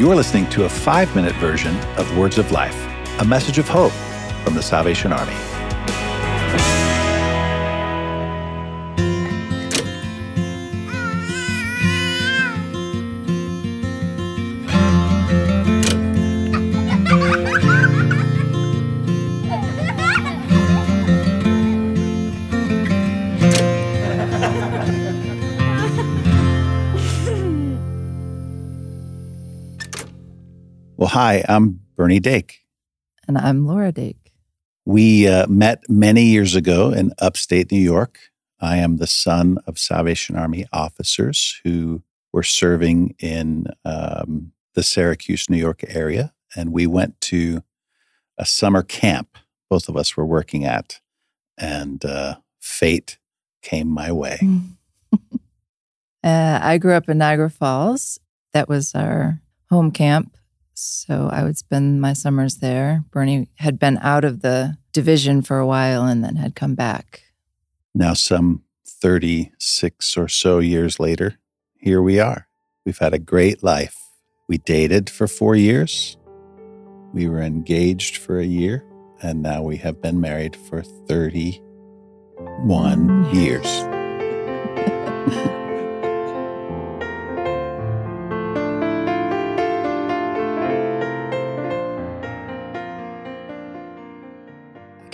You're listening to a five minute version of Words of Life, a message of hope from the Salvation Army. Well, hi, I'm Bernie Dake. And I'm Laura Dake. We uh, met many years ago in upstate New York. I am the son of Salvation Army officers who were serving in um, the Syracuse, New York area. And we went to a summer camp, both of us were working at. And uh, fate came my way. uh, I grew up in Niagara Falls. That was our home camp. So I would spend my summers there. Bernie had been out of the division for a while and then had come back. Now, some 36 or so years later, here we are. We've had a great life. We dated for four years, we were engaged for a year, and now we have been married for 31 years.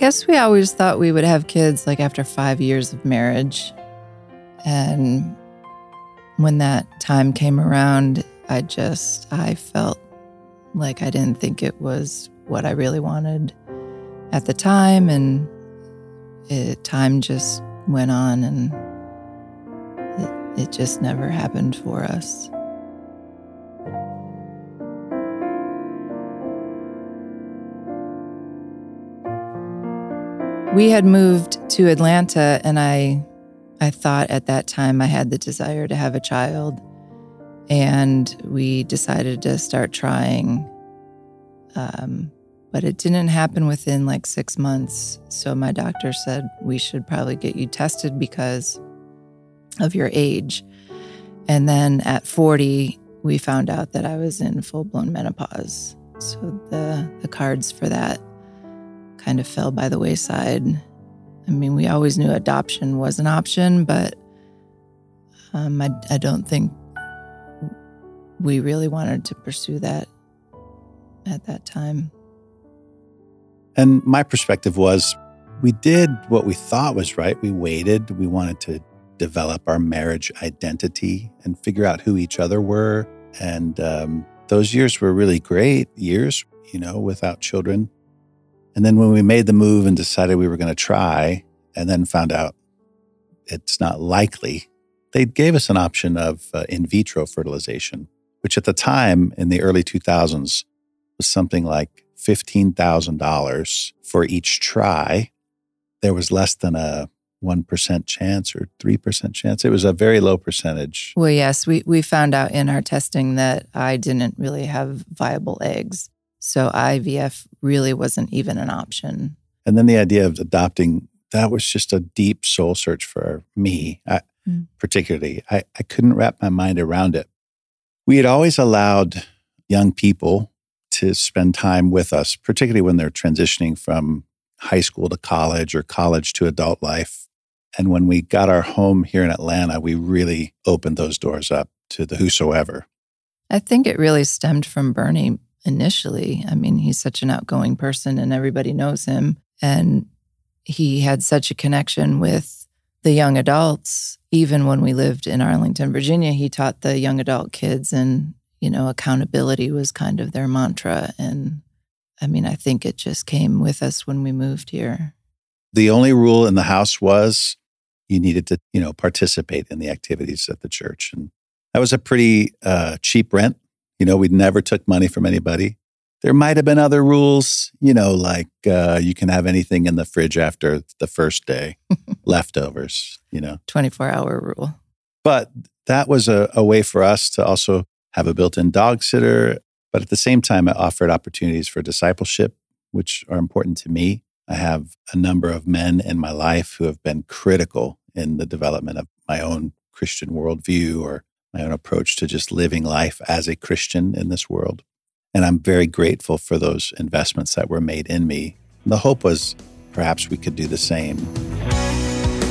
guess we always thought we would have kids like after five years of marriage. And when that time came around, I just, I felt like I didn't think it was what I really wanted at the time. And it, time just went on and it, it just never happened for us. We had moved to Atlanta and I I thought at that time I had the desire to have a child and we decided to start trying um, but it didn't happen within like six months. So my doctor said we should probably get you tested because of your age. And then at 40, we found out that I was in full blown menopause. So the, the cards for that kind of fell by the wayside. I mean, we always knew adoption was an option, but um, I, I don't think we really wanted to pursue that at that time. And my perspective was we did what we thought was right. We waited. We wanted to develop our marriage identity and figure out who each other were. And um, those years were really great years, you know, without children. And then when we made the move and decided we were going to try, and then found out it's not likely, they gave us an option of uh, in vitro fertilization, which at the time in the early 2000s was something like $15,000 for each try. There was less than a 1% chance or 3% chance. It was a very low percentage. Well, yes, we, we found out in our testing that I didn't really have viable eggs. So IVF really wasn't even an option. And then the idea of adopting, that was just a deep soul search for me, I, mm. particularly. I, I couldn't wrap my mind around it. We had always allowed young people to spend time with us, particularly when they're transitioning from high school to college or college to adult life. And when we got our home here in Atlanta, we really opened those doors up to the whosoever. I think it really stemmed from Bernie initially. I mean, he's such an outgoing person and everybody knows him. And he had such a connection with the young adults. Even when we lived in Arlington, Virginia, he taught the young adult kids, and, you know, accountability was kind of their mantra. And I mean, I think it just came with us when we moved here. The only rule in the house was you needed to, you know, participate in the activities at the church. And that was a pretty uh, cheap rent you know, we never took money from anybody. There might have been other rules, you know, like uh, you can have anything in the fridge after the first day, leftovers, you know. 24 hour rule. But that was a, a way for us to also have a built in dog sitter. But at the same time, it offered opportunities for discipleship, which are important to me. I have a number of men in my life who have been critical in the development of my own Christian worldview or my own approach to just living life as a Christian in this world. And I'm very grateful for those investments that were made in me. The hope was perhaps we could do the same.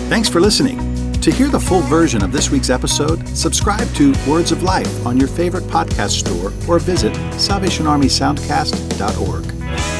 Thanks for listening. To hear the full version of this week's episode, subscribe to Words of Life on your favorite podcast store or visit SalvationArmySoundcast.org.